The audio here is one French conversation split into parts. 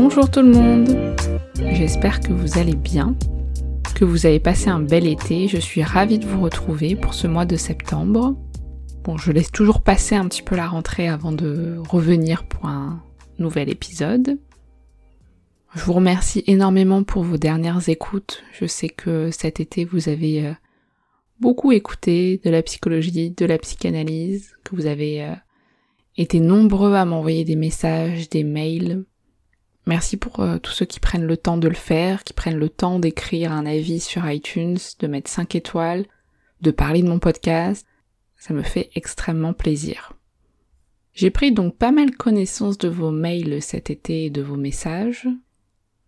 Bonjour tout le monde J'espère que vous allez bien, que vous avez passé un bel été. Je suis ravie de vous retrouver pour ce mois de septembre. Bon, je laisse toujours passer un petit peu la rentrée avant de revenir pour un nouvel épisode. Je vous remercie énormément pour vos dernières écoutes. Je sais que cet été vous avez euh, beaucoup écouté de la psychologie, de la psychanalyse, que vous avez euh, été nombreux à m'envoyer des messages, des mails, Merci pour euh, tous ceux qui prennent le temps de le faire, qui prennent le temps d'écrire un avis sur iTunes, de mettre 5 étoiles, de parler de mon podcast. Ça me fait extrêmement plaisir. J'ai pris donc pas mal connaissance de vos mails cet été et de vos messages,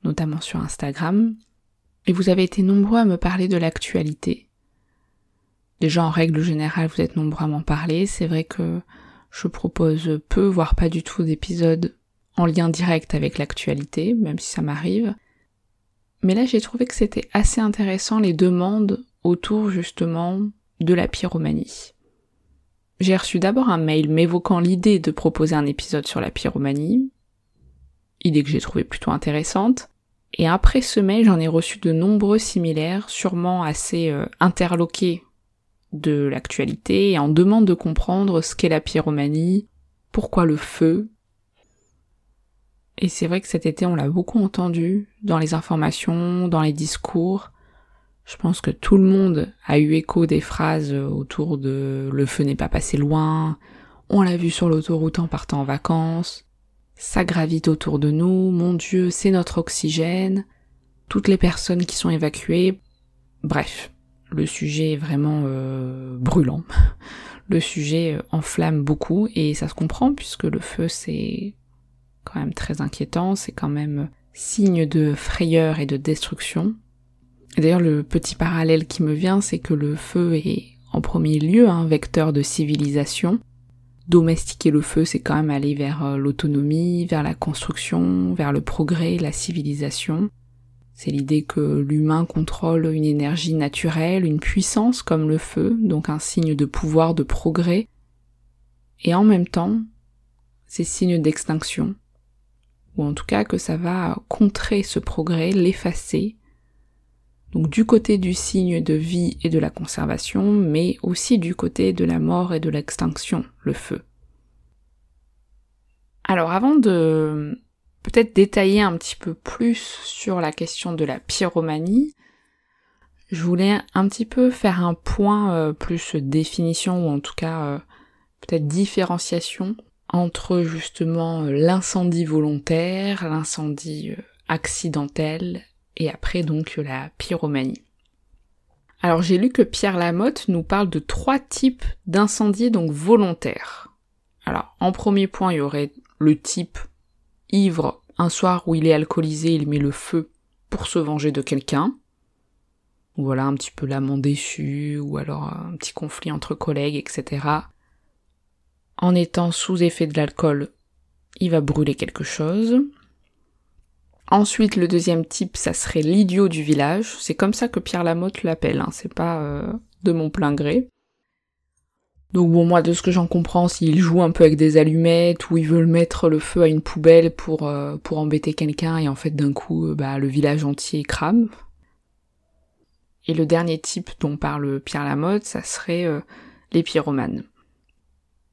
notamment sur Instagram, et vous avez été nombreux à me parler de l'actualité. Déjà en règle générale, vous êtes nombreux à m'en parler. C'est vrai que je propose peu, voire pas du tout d'épisodes en lien direct avec l'actualité, même si ça m'arrive. Mais là, j'ai trouvé que c'était assez intéressant les demandes autour justement de la pyromanie. J'ai reçu d'abord un mail m'évoquant l'idée de proposer un épisode sur la pyromanie, idée que j'ai trouvée plutôt intéressante, et après ce mail, j'en ai reçu de nombreux similaires, sûrement assez euh, interloqués de l'actualité et en demande de comprendre ce qu'est la pyromanie, pourquoi le feu, et c'est vrai que cet été, on l'a beaucoup entendu dans les informations, dans les discours. Je pense que tout le monde a eu écho des phrases autour de le feu n'est pas passé loin, on l'a vu sur l'autoroute en partant en vacances, ça gravite autour de nous, mon Dieu, c'est notre oxygène, toutes les personnes qui sont évacuées. Bref, le sujet est vraiment euh, brûlant. Le sujet enflamme beaucoup et ça se comprend puisque le feu c'est quand même très inquiétant, c'est quand même signe de frayeur et de destruction. D'ailleurs, le petit parallèle qui me vient, c'est que le feu est en premier lieu un vecteur de civilisation. Domestiquer le feu, c'est quand même aller vers euh, l'autonomie, vers la construction, vers le progrès, la civilisation. C'est l'idée que l'humain contrôle une énergie naturelle, une puissance comme le feu, donc un signe de pouvoir, de progrès. Et en même temps, c'est signe d'extinction, ou en tout cas que ça va contrer ce progrès, l'effacer. Donc du côté du signe de vie et de la conservation, mais aussi du côté de la mort et de l'extinction, le feu. Alors avant de peut-être détailler un petit peu plus sur la question de la pyromanie, je voulais un petit peu faire un point euh, plus définition ou en tout cas euh, peut-être différenciation entre justement euh, l'incendie volontaire, l'incendie euh, accidentel et après donc la pyromanie. Alors j'ai lu que Pierre Lamotte nous parle de trois types d'incendies donc volontaires. Alors en premier point il y aurait le type ivre, un soir où il est alcoolisé, il met le feu pour se venger de quelqu'un. Voilà un petit peu l'amant déçu, ou alors un petit conflit entre collègues, etc en étant sous effet de l'alcool, il va brûler quelque chose. Ensuite, le deuxième type, ça serait l'idiot du village. C'est comme ça que Pierre Lamotte l'appelle, hein. c'est pas euh, de mon plein gré. Donc bon, moi, de ce que j'en comprends, s'il joue un peu avec des allumettes ou il veut mettre le feu à une poubelle pour, euh, pour embêter quelqu'un et en fait d'un coup, euh, bah, le village entier crame. Et le dernier type dont parle Pierre Lamotte, ça serait les pyromanes.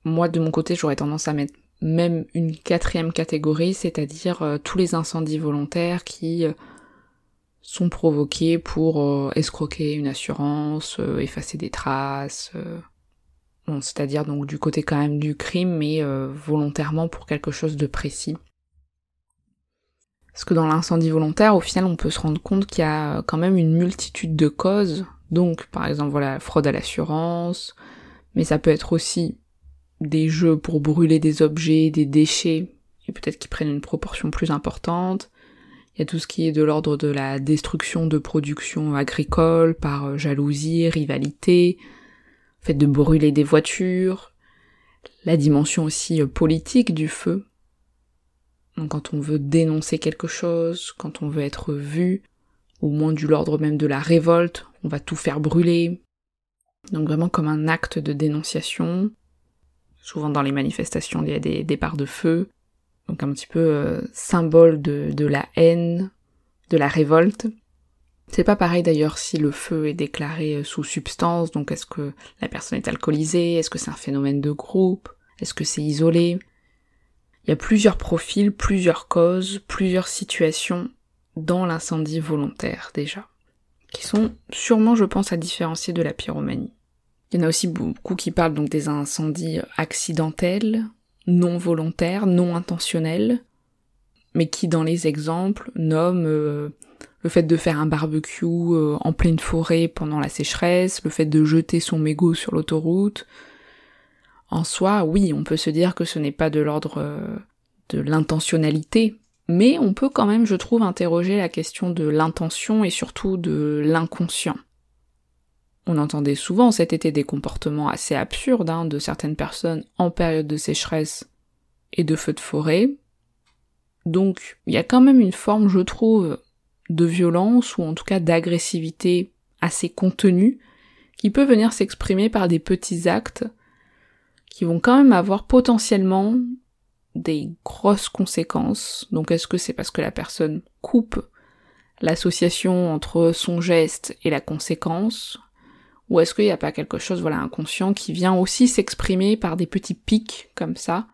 Moi, de mon côté, j'aurais tendance à mettre même une quatrième catégorie, c'est-à-dire euh, tous les incendies volontaires qui euh, sont provoqués pour euh, escroquer une assurance, effacer des traces. Bon, c'est-à-dire donc du côté quand même du crime, mais volontairement pour quelque chose de précis. Parce que dans l'incendie volontaire, au final, on peut se rendre compte qu'il y a quand même une multitude de causes. Donc, par exemple, voilà, fraude à l'assurance, mais ça peut être aussi des jeux pour brûler des objets, des déchets, et peut-être qu'ils prennent une proportion plus importante. Il y a tout ce qui est de l'ordre de la destruction de production agricole par euh, jalousie, rivalité, fait de brûler des voitures, la dimension aussi euh, politique du feu, quand on veut dénoncer quelque chose, quand on veut être vu, au moins du l'ordre même de la révolte, on va tout faire brûler. Donc vraiment comme un acte de dénonciation. Souvent dans les manifestations, il y a des départs de feu. Donc un petit peu euh, symbole de, de la haine, de la révolte. C'est pas pareil d'ailleurs si le feu est déclaré euh, sous substance, donc est-ce que la personne est alcoolisée, est-ce que c'est un phénomène de groupe, est-ce que c'est isolé? Il y a plusieurs profils, plusieurs causes, plusieurs situations dans l'incendie volontaire déjà, qui sont sûrement, je pense, à différencier de la pyromanie. Il y en a aussi beaucoup qui parlent donc des incendies accidentels, non volontaires, non intentionnels, mais qui dans les exemples nomment euh, le fait de faire un barbecue euh, en pleine forêt pendant la sécheresse, le fait de jeter son mégot sur l'autoroute, en soi, oui, on peut se dire que ce n'est pas de l'ordre euh, de l'intentionnalité, mais on peut quand même, je trouve, interroger la question de l'intention et surtout de l'inconscient. On entendait souvent cet été des comportements assez absurdes hein, de certaines personnes en période de sécheresse et de feu de forêt. Donc il y a quand même une forme, je trouve, de violence ou en tout cas d'agressivité assez contenue qui peut venir s'exprimer par des petits actes qui vont quand même avoir potentiellement des grosses conséquences. Donc est-ce que c'est parce que la personne coupe l'association entre son geste et la conséquence ou est-ce qu'il n'y a pas quelque chose, voilà, inconscient qui vient aussi s'exprimer par des petits pics comme ça,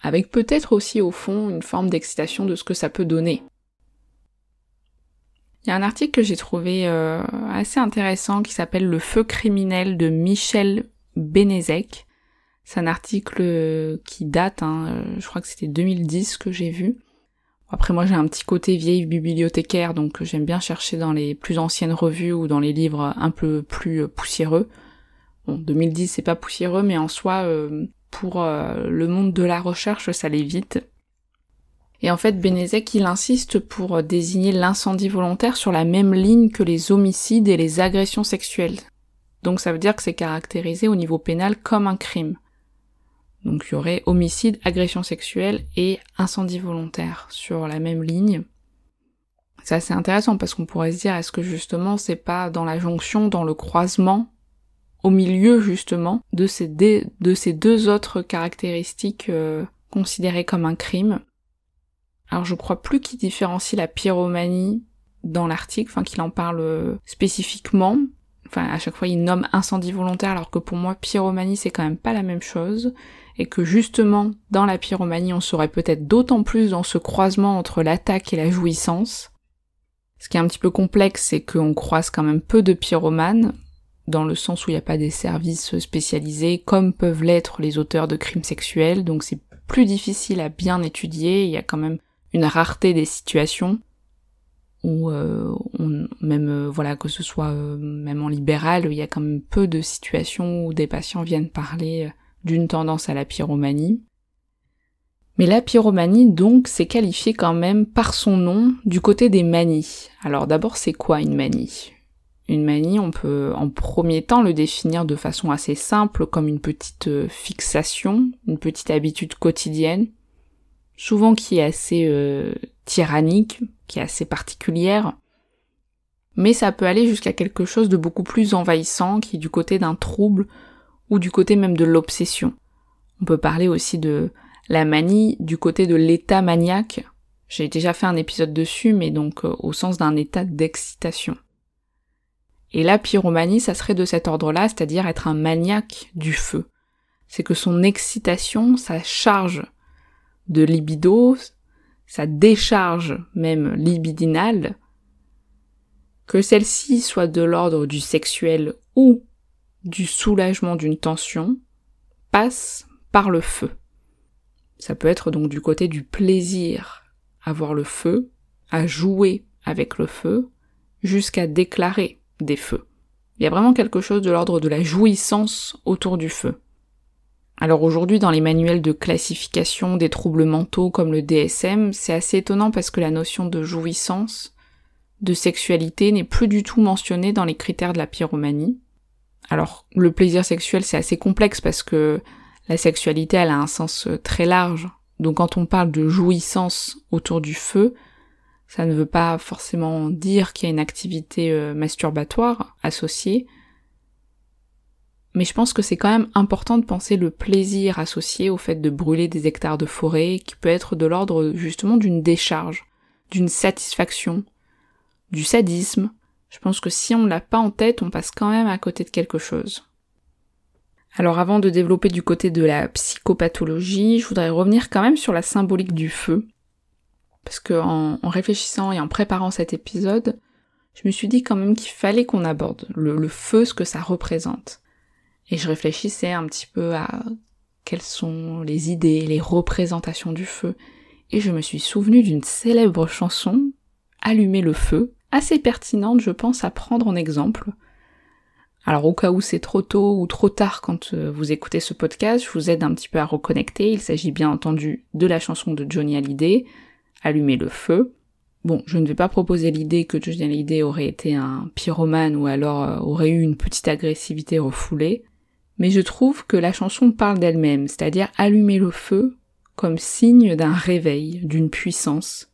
avec peut-être aussi au fond une forme d'excitation de ce que ça peut donner. Il y a un article que j'ai trouvé euh, assez intéressant qui s'appelle Le feu criminel de Michel Benezek, c'est un article qui date, hein, euh, je crois que c'était 2010 que j'ai vu. Après moi j'ai un petit côté vieille bibliothécaire, donc j'aime bien chercher dans les plus anciennes revues ou dans les livres un peu plus euh, poussiéreux. Bon, 2010 c'est pas poussiéreux, mais en soi, pour le monde de la recherche, ça allait vite. Et en fait, Benezek, il insiste pour désigner l'incendie volontaire sur la même ligne que les homicides et les agressions sexuelles. Donc ça veut dire que c'est caractérisé au niveau pénal comme un crime. Donc il y aurait homicide, agression sexuelle et incendie volontaire sur la même ligne. C'est assez intéressant parce qu'on pourrait se dire est-ce que justement c'est pas dans la jonction, dans le croisement, au milieu justement de ces, de ces deux autres caractéristiques euh, considérées comme un crime? Alors je crois plus qu'il différencie la pyromanie dans l'article, enfin qu'il en parle euh, spécifiquement. Enfin à chaque fois il nomme incendie volontaire alors que pour moi pyromanie c'est quand même pas la même chose et que justement dans la pyromanie on serait peut-être d'autant plus dans ce croisement entre l'attaque et la jouissance. Ce qui est un petit peu complexe, c'est qu'on croise quand même peu de pyromanes, dans le sens où il n'y a pas des services spécialisés, comme peuvent l'être les auteurs de crimes sexuels, donc c'est plus difficile à bien étudier, il y a quand même une rareté des situations où euh, même euh, voilà que ce soit euh, même en libéral, il y a quand même peu de situations où des patients viennent parler d'une tendance à la pyromanie. Mais la pyromanie, donc, c'est qualifié quand même par son nom du côté des manies. Alors d'abord, c'est quoi une manie? Une manie, on peut en premier temps le définir de façon assez simple comme une petite euh, fixation, une petite habitude quotidienne, souvent qui est assez euh, tyrannique, qui est assez particulière, mais ça peut aller jusqu'à quelque chose de beaucoup plus envahissant, qui est du côté d'un trouble ou du côté même de l'obsession. On peut parler aussi de la manie du côté de l'état maniaque. J'ai déjà fait un épisode dessus, mais donc euh, au sens d'un état d'excitation. Et la pyromanie, ça serait de cet ordre-là, c'est-à-dire être un maniaque du feu. C'est que son excitation, sa charge de libido, sa décharge même libidinale, que celle-ci soit de l'ordre du sexuel ou du soulagement d'une tension passe par le feu. Ça peut être donc du côté du plaisir à voir le feu, à jouer avec le feu, jusqu'à déclarer des feux. Il y a vraiment quelque chose de l'ordre de la jouissance autour du feu. Alors aujourd'hui, dans les manuels de classification des troubles mentaux comme le DSM, c'est assez étonnant parce que la notion de jouissance, de sexualité n'est plus du tout mentionnée dans les critères de la pyromanie. Alors, le plaisir sexuel, c'est assez complexe parce que la sexualité, elle a un sens très large. Donc quand on parle de jouissance autour du feu, ça ne veut pas forcément dire qu'il y a une activité euh, masturbatoire associée, mais je pense que c'est quand même important de penser le plaisir associé au fait de brûler des hectares de forêt, qui peut être de l'ordre justement d'une décharge, d'une satisfaction, du sadisme. Je pense que si on l'a pas en tête, on passe quand même à côté de quelque chose. Alors avant de développer du côté de la psychopathologie, je voudrais revenir quand même sur la symbolique du feu, parce que en, réfléchissant et en préparant cet épisode, je me suis dit quand même qu'il fallait qu'on aborde le, feu, ce que ça représente. Et je réfléchissais un petit peu à quelles sont les idées, les représentations du feu. Et je me suis souvenu d'une célèbre chanson, Allumer le feu, assez pertinente je pense à prendre en exemple. Alors au cas où c'est trop tôt ou trop tard quand euh, vous écoutez ce podcast, je vous aide un petit peu à reconnecter. Il s'agit bien entendu de la chanson de Johnny Hallyday, allumer le feu. Bon, je ne vais pas proposer l'idée que Johnny Hallyday aurait été un pyromane ou alors euh, aurait eu une petite agressivité refoulée, mais je trouve que la chanson parle d'elle-même, c'est-à-dire allumer le feu comme signe d'un réveil, d'une puissance.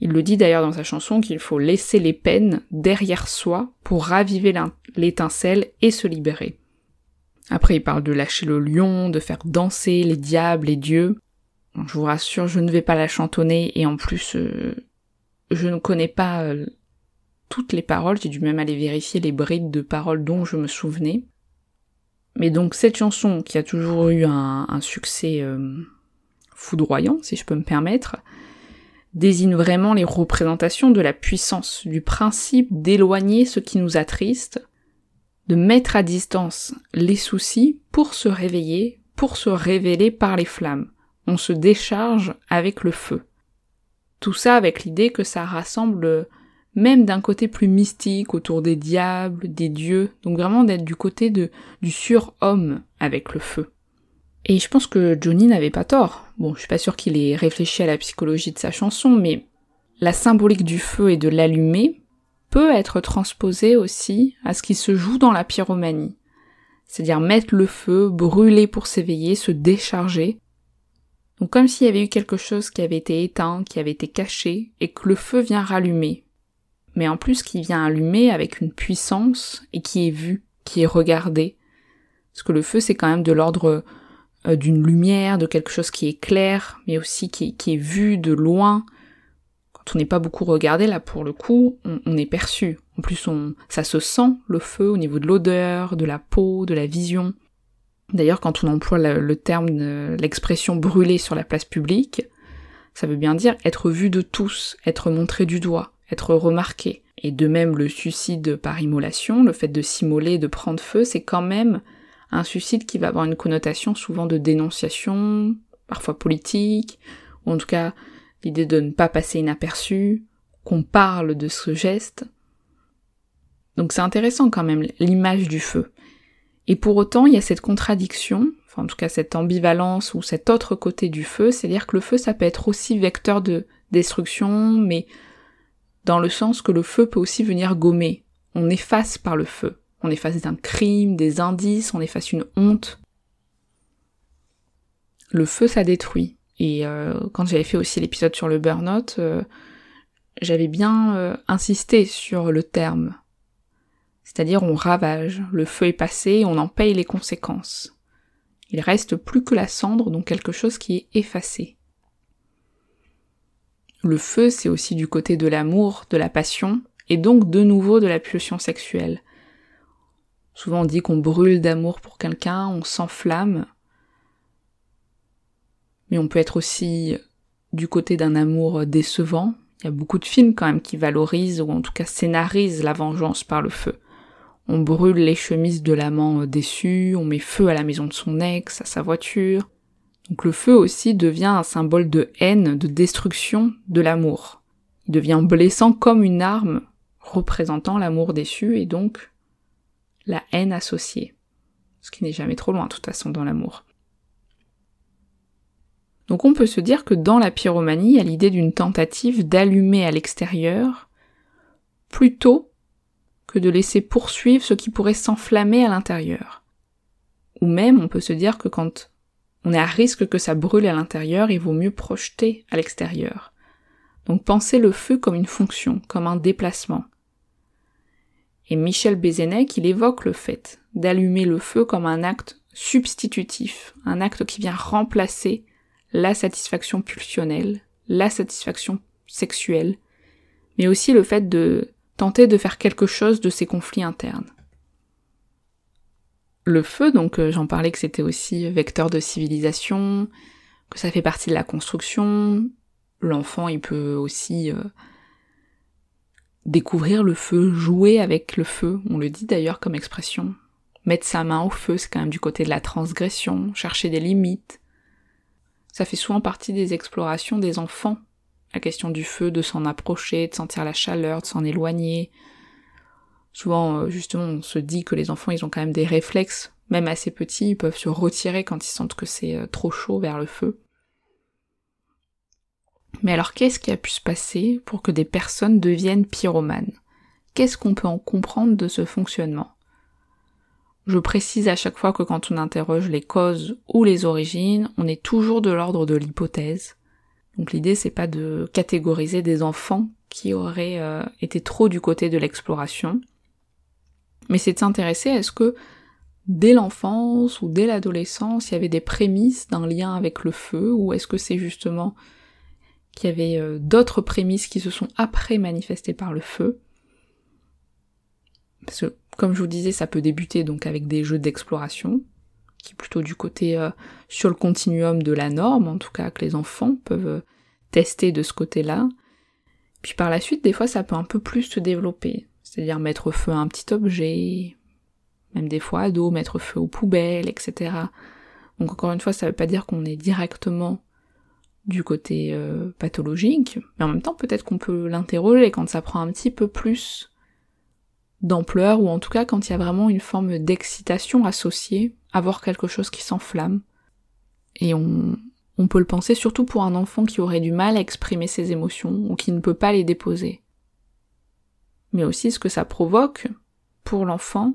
Il le dit d'ailleurs dans sa chanson qu'il faut laisser les peines derrière soi pour raviver l'étincelle et se libérer. Après, il parle de lâcher le lion, de faire danser les diables, les dieux. Je vous rassure, je ne vais pas la chantonner et en plus, euh, je ne connais pas euh, toutes les paroles, j'ai dû même aller vérifier les brides de paroles dont je me souvenais. Mais donc cette chanson, qui a toujours eu un, succès euh, foudroyant, si je peux me permettre, désigne vraiment les représentations de la puissance, du principe d'éloigner ce qui nous attriste, de mettre à distance les soucis pour se réveiller, pour se révéler par les flammes on se décharge avec le feu. Tout ça avec l'idée que ça rassemble même d'un côté plus mystique autour des diables, des dieux, donc vraiment d'être du côté de, du surhomme avec le feu. Et je pense que Johnny n'avait pas tort. Bon, je suis pas sûre qu'il ait réfléchi à la psychologie de sa chanson, mais la symbolique du feu et de l'allumer peut être transposée aussi à ce qui se joue dans la pyromanie. C'est-à-dire mettre le feu, brûler pour s'éveiller, se décharger, donc comme s'il y avait eu quelque chose qui avait été éteint, qui avait été caché, et que le feu vient rallumer. Mais en plus qui vient allumer avec une puissance et qui est vu, qui est regardé. Parce que le feu c'est quand même de l'ordre euh, d'une lumière, de quelque chose qui est clair, mais aussi qui, est vu de loin. Quand on n'est pas beaucoup regardé, là pour le coup, on, est perçu. En plus, on, ça se sent le feu au niveau de l'odeur, de la peau, de la vision. D'ailleurs, quand on emploie le, terme, l'expression brûler sur la place publique, ça veut bien dire être vu de tous, être montré du doigt, être remarqué. Et de même, le suicide par immolation, le fait de s'immoler, de prendre feu, c'est quand même un suicide qui va avoir une connotation souvent de dénonciation, parfois politique, ou en tout cas l'idée de ne pas passer inaperçu, qu'on parle de ce geste. Donc c'est intéressant quand même l'image du feu. Et pour autant, il y a cette contradiction, enfin en tout cas cette ambivalence ou cet autre côté du feu, c'est-à-dire que le feu ça peut être aussi vecteur de destruction, mais dans le sens que le feu peut aussi venir gommer. On efface par le feu. On efface un crime, des indices, on efface une honte. Le feu ça détruit. Et euh, quand j'avais fait aussi l'épisode sur le burn-out, euh, j'avais bien euh, insisté sur le terme c'est-à-dire on ravage, le feu est passé et on en paye les conséquences. Il reste plus que la cendre, donc quelque chose qui est effacé. Le feu, c'est aussi du côté de l'amour, de la passion, et donc de nouveau de la pulsion sexuelle. Souvent on dit qu'on brûle d'amour pour quelqu'un, on s'enflamme, mais on peut être aussi du côté d'un amour décevant. Il y a beaucoup de films quand même qui valorisent ou en tout cas scénarisent la vengeance par le feu. On brûle les chemises de l'amant déçu, on met feu à la maison de son ex, à sa voiture. Donc le feu aussi devient un symbole de haine, de destruction de l'amour. il devient blessant comme une arme représentant l'amour déçu et donc la haine associée. Ce qui n'est jamais trop loin de toute façon dans l'amour. Donc on peut se dire que dans la pyromanie, il y a l'idée d'une tentative d'allumer à l'extérieur plutôt que de laisser poursuivre ce qui pourrait s'enflammer à l'intérieur. Ou même on peut se dire que quand on est à risque que ça brûle à l'intérieur, il vaut mieux projeter à l'extérieur. Donc pensez le feu comme une fonction, comme un déplacement. Et Michel Bézennec, il évoque le fait d'allumer le feu comme un acte substitutif, un acte qui vient remplacer la satisfaction pulsionnelle, la satisfaction sexuelle, mais aussi le fait de tenter de faire quelque chose de ces conflits internes. Le feu, donc euh, j'en parlais que c'était aussi vecteur de civilisation, que ça fait partie de la construction. L'enfant, il peut aussi euh, découvrir le feu, jouer avec le feu, on le dit d'ailleurs comme expression. Mettre sa main au feu, c'est quand même du côté de la transgression, chercher des limites. Ça fait souvent partie des explorations des enfants, la question du feu, de s'en approcher, de sentir la chaleur, de s'en éloigner. Souvent, euh, justement, on se dit que les enfants, ils ont quand même des réflexes, même assez petits, ils peuvent se retirer quand ils sentent que c'est euh, trop chaud vers le feu. Mais alors qu'est-ce qui a pu se passer pour que des personnes deviennent pyromanes? Qu'est-ce qu'on peut en comprendre de ce fonctionnement? Je précise à chaque fois que quand on interroge les causes ou les origines, on est toujours de l'ordre de l'hypothèse. Donc l'idée c'est pas de catégoriser des enfants qui auraient euh, été trop du côté de l'exploration, mais c'est de s'intéresser à ce que dès l'enfance ou dès l'adolescence il y avait des prémices d'un lien avec le feu, ou est-ce que c'est justement qu'il y avait euh, d'autres prémices qui se sont après manifestées par le feu. Parce que, comme je vous disais, ça peut débuter donc avec des jeux d'exploration, qui est plutôt du côté euh, sur le continuum de la norme, en tout cas que les enfants peuvent euh, tester de ce côté-là. Puis par la suite, des fois, ça peut un peu plus se développer, c'est-à-dire mettre feu à un petit objet, même des fois à dos, mettre feu aux poubelles, etc. Donc encore une fois, ça veut pas dire qu'on est directement du côté euh, pathologique, mais en même temps peut-être qu'on peut, l'interroger quand ça prend un petit peu plus d'ampleur, ou en tout cas quand il y a vraiment une forme d'excitation associée à voir quelque chose qui s'enflamme. Et on, on peut le penser surtout pour un enfant qui aurait du mal à exprimer ses émotions, ou qui ne peut pas les déposer. Mais aussi ce que ça provoque pour l'enfant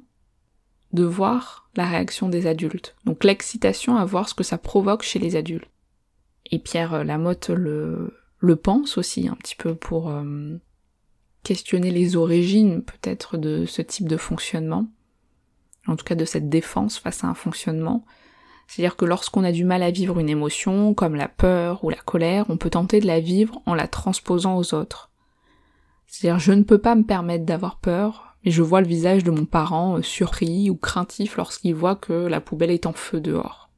de voir la réaction des adultes. Donc l'excitation à voir ce que ça provoque chez les adultes. Et Pierre Lamotte le, pense aussi un petit peu pour euh, questionner les origines peut-être de ce type de fonctionnement, en tout cas de cette défense face à un fonctionnement. C'est-à-dire que lorsqu'on a du mal à vivre une émotion, comme la peur ou la colère, on peut tenter de la vivre en la transposant aux autres. C'est-à-dire je ne peux pas me permettre d'avoir peur, mais je vois le visage de mon parent euh, surpris ou craintif lorsqu'il voit que la poubelle est en feu dehors.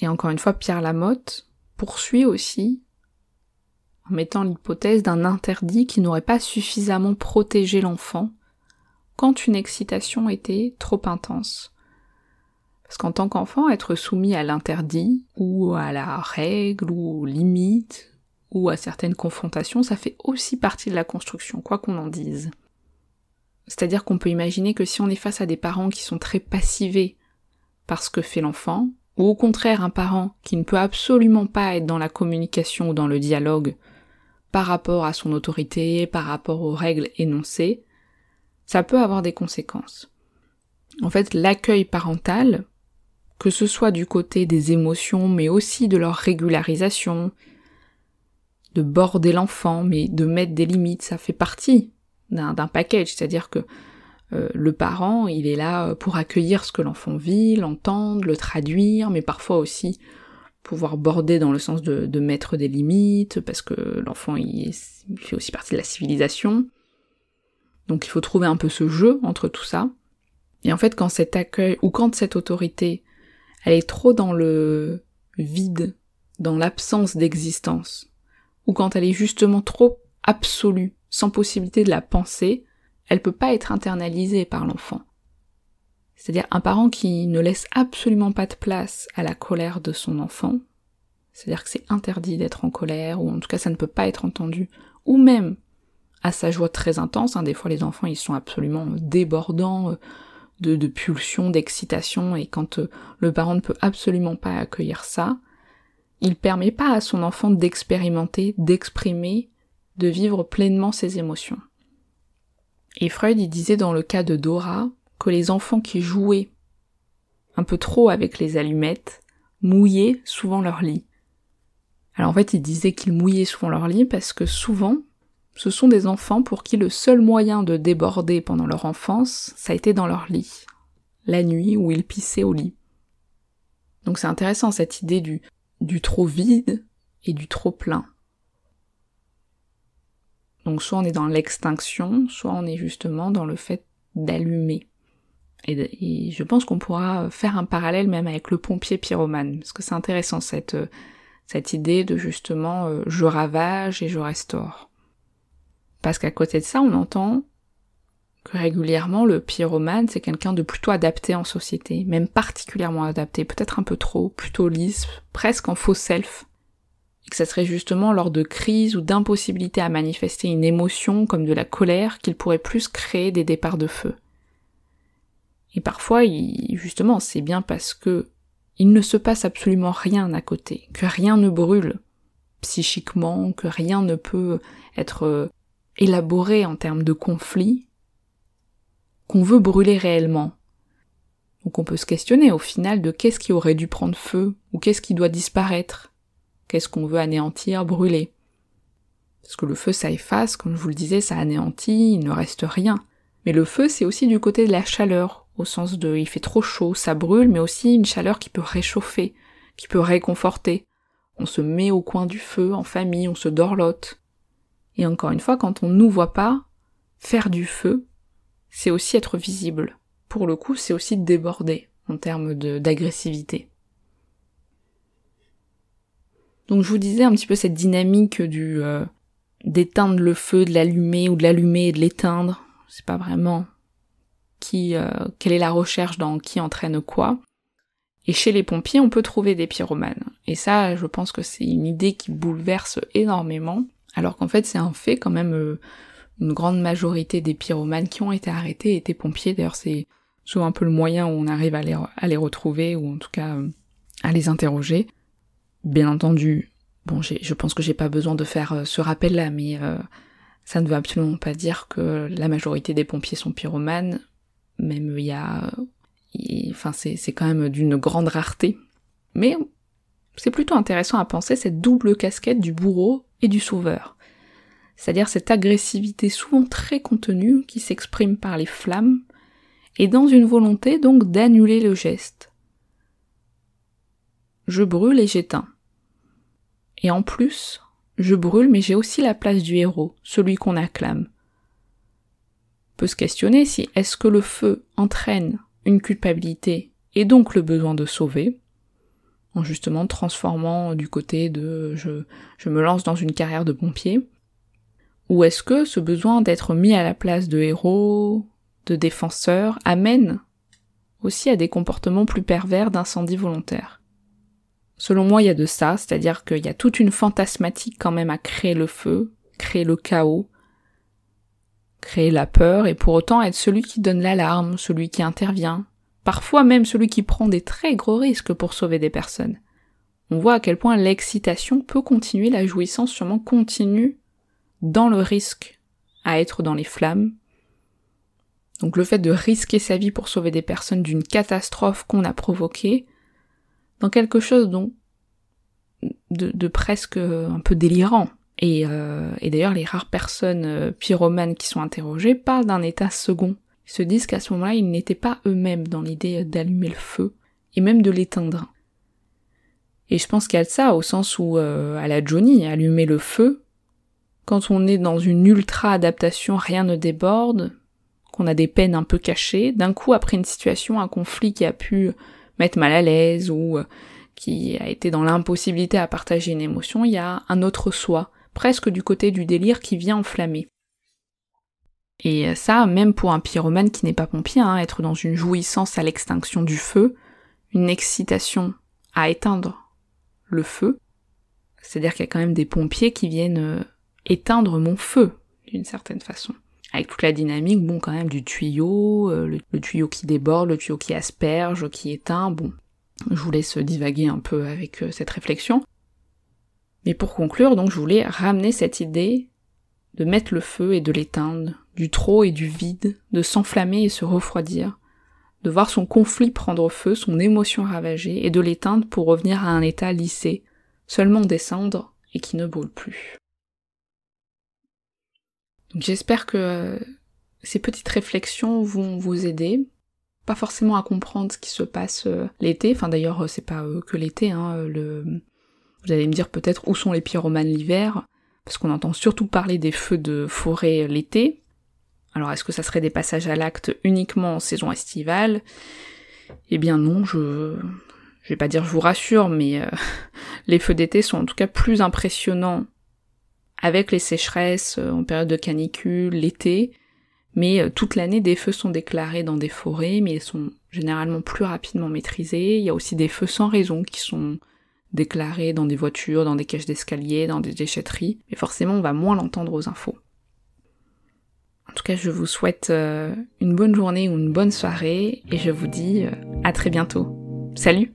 Et encore une fois, Pierre Lamotte poursuit aussi en mettant l'hypothèse d'un interdit qui n'aurait pas suffisamment protégé l'enfant quand une excitation était trop intense. Parce qu'en tant qu'enfant, être soumis à l'interdit, ou à la règle, ou aux limites, ou à certaines confrontations, ça fait aussi partie de la construction, quoi qu'on en dise. C'est-à-dire qu'on peut imaginer que si on est face à des parents qui sont très passivés par ce que fait l'enfant, ou au contraire un parent qui ne peut absolument pas être dans la communication ou dans le dialogue par rapport à son autorité, par rapport aux règles énoncées, ça peut avoir des conséquences. En fait, l'accueil parental, que ce soit du côté des émotions, mais aussi de leur régularisation, de border l'enfant, mais de mettre des limites, ça fait partie d'un package, c'est-à-dire que euh, le parent, il est là euh, pour accueillir ce que l'enfant vit, l'entendre, le traduire, mais parfois aussi pouvoir border dans le sens de, mettre des limites, parce que l'enfant il, fait aussi partie de la civilisation. Donc il faut trouver un peu ce jeu entre tout ça. Et en fait, quand cet accueil, ou quand cette autorité, elle est trop dans le vide, dans l'absence d'existence, ou quand elle est justement trop absolue, sans possibilité de la penser, elle peut pas être internalisée par l'enfant. C'est-à-dire un parent qui ne laisse absolument pas de place à la colère de son enfant, c'est-à-dire que c'est interdit d'être en colère, ou en tout cas ça ne peut pas être entendu, ou même à sa joie très intense, hein, des fois les enfants ils sont absolument débordants de, de pulsions, d'excitation, et quand le parent ne peut absolument pas accueillir ça, il permet pas à son enfant d'expérimenter, d'exprimer, de vivre pleinement ses émotions. Et Freud disait dans le cas de Dora que les enfants qui jouaient un peu trop avec les allumettes mouillaient souvent leur lit. Alors en fait il disait qu'ils mouillaient souvent leur lit parce que souvent ce sont des enfants pour qui le seul moyen de déborder pendant leur enfance, ça a été dans leur lit, la nuit où ils pissaient au lit. Donc c'est intéressant cette idée du, du trop vide et du trop plein. Donc soit on est dans l'extinction, soit on est justement dans le fait d'allumer. Et, je pense qu'on pourra faire un parallèle même avec le pompier pyromane, parce que c'est intéressant cette, cette idée de justement euh, je ravage et je restaure. Parce qu'à côté de ça, on entend que régulièrement le pyromane c'est quelqu'un de plutôt adapté en société, même particulièrement adapté, peut-être un peu trop, plutôt lisse, presque en faux self et que ça serait justement lors de crises ou d'impossibilité à manifester une émotion comme de la colère qu'il pourrait plus créer des départs de feu. Et parfois, justement, c'est bien parce que il ne se passe absolument rien à côté, que rien ne brûle psychiquement, que rien ne peut être euh, élaboré en termes de conflit, qu'on veut brûler réellement. Donc on peut se questionner au final de qu'est-ce qui aurait dû prendre feu, ou qu'est-ce qui doit disparaître, Qu'est-ce qu'on veut anéantir, brûler Parce que le feu, ça efface, comme je vous le disais, ça anéantit, il ne reste rien. Mais le feu, c'est aussi du côté de la chaleur, au sens de il fait trop chaud, ça brûle, mais aussi une chaleur qui peut réchauffer, qui peut réconforter. On se met au coin du feu, en famille, on se dorlote. Et encore une fois, quand on nous voit pas, faire du feu, c'est aussi être visible. Pour le coup, c'est aussi déborder en termes d'agressivité. Donc je vous disais un petit peu cette dynamique du euh, d'éteindre le feu, de l'allumer ou de l'allumer et de l'éteindre. C'est pas vraiment qui euh, quelle est la recherche dans qui entraîne quoi. Et chez les pompiers, on peut trouver des pyromanes. Et ça, je pense que c'est une idée qui bouleverse énormément, alors qu'en fait c'est un fait quand même. Euh, une grande majorité des pyromanes qui ont été arrêtés étaient pompiers. D'ailleurs, c'est souvent un peu le moyen où on arrive à les, à les retrouver ou en tout cas à les interroger. Bien entendu, bon, je pense que j'ai pas besoin de faire euh, ce rappel-là, mais euh, ça ne veut absolument pas dire que la majorité des pompiers sont pyromanes. Même il y a, enfin c'est quand même d'une grande rareté. Mais c'est plutôt intéressant à penser cette double casquette du bourreau et du sauveur. C'est-à-dire cette agressivité souvent très contenue qui s'exprime par les flammes, et dans une volonté donc d'annuler le geste. Je brûle et j'éteins. Et en plus, je brûle, mais j'ai aussi la place du héros, celui qu'on acclame. On peut se questionner si est-ce que le feu entraîne une culpabilité et donc le besoin de sauver, en justement transformant du côté de je, je me lance dans une carrière de pompier, ou est-ce que ce besoin d'être mis à la place de héros, de défenseur, amène aussi à des comportements plus pervers d'incendie volontaire? Selon moi, il y a de ça, c'est-à-dire qu'il y a toute une fantasmatique quand même à créer le feu, créer le chaos, créer la peur, et pour autant être celui qui donne l'alarme, celui qui intervient, parfois même celui qui prend des très gros risques pour sauver des personnes. On voit à quel point l'excitation peut continuer, la jouissance sûrement continue dans le risque à être dans les flammes. Donc le fait de risquer sa vie pour sauver des personnes d'une catastrophe qu'on a provoquée, dans quelque chose dont de, presque un peu délirant. Et, euh, et d'ailleurs, les rares personnes euh, pyromanes qui sont interrogées parlent d'un état second. Ils se disent qu'à ce moment-là, ils n'étaient pas eux-mêmes dans l'idée d'allumer le feu, et même de l'éteindre. Et je pense qu'il y a de ça, au sens où, euh, à la Johnny, allumer le feu, quand on est dans une ultra adaptation, rien ne déborde, qu'on a des peines un peu cachées, d'un coup, après une situation, un conflit qui a pu mal à l'aise ou euh, qui a été dans l'impossibilité à partager une émotion, il y a un autre soi, presque du côté du délire qui vient enflammer. Et ça, même pour un pyromane qui n'est pas pompier, hein, être dans une jouissance à l'extinction du feu, une excitation à éteindre le feu, C'est-à-dire qu'il y a quand même des pompiers qui viennent euh, éteindre mon feu, d'une certaine façon. Avec toute la dynamique, bon, quand même, du tuyau, euh, le, tuyau qui déborde, le tuyau qui asperge, qui éteint, bon. Je vous laisse divaguer un peu avec cette réflexion. Mais pour conclure, donc, je voulais ramener cette idée de mettre le feu et de l'éteindre, du trop et du vide, de s'enflammer et se refroidir, de voir son conflit prendre feu, son émotion ravagée, et de l'éteindre pour revenir à un état lissé, seulement descendre et qui ne brûle plus. J'espère que euh, ces petites réflexions vont vous aider, pas forcément à comprendre ce qui se passe euh, l'été, enfin d'ailleurs euh, c'est pas que l'été, hein, le... vous allez me dire peut-être où sont les pyromanes l'hiver, parce qu'on entend surtout parler des feux de forêt l'été. Alors est-ce que ça serait des passages à l'acte uniquement en saison estivale? Eh bien non, je je vais pas dire je vous rassure, mais les feux d'été sont en tout cas plus impressionnants avec les sécheresses euh, en période de canicule, l'été, mais euh, toute l'année des feux sont déclarés dans des forêts, mais ils sont généralement plus rapidement maîtrisés. Il y a aussi des feux sans raison qui sont déclarés dans des voitures, dans des caches d'escalier, dans des déchetteries, mais forcément on va moins l'entendre aux infos. En tout cas, je vous souhaite une bonne journée ou une bonne soirée et je vous dis à très bientôt. Salut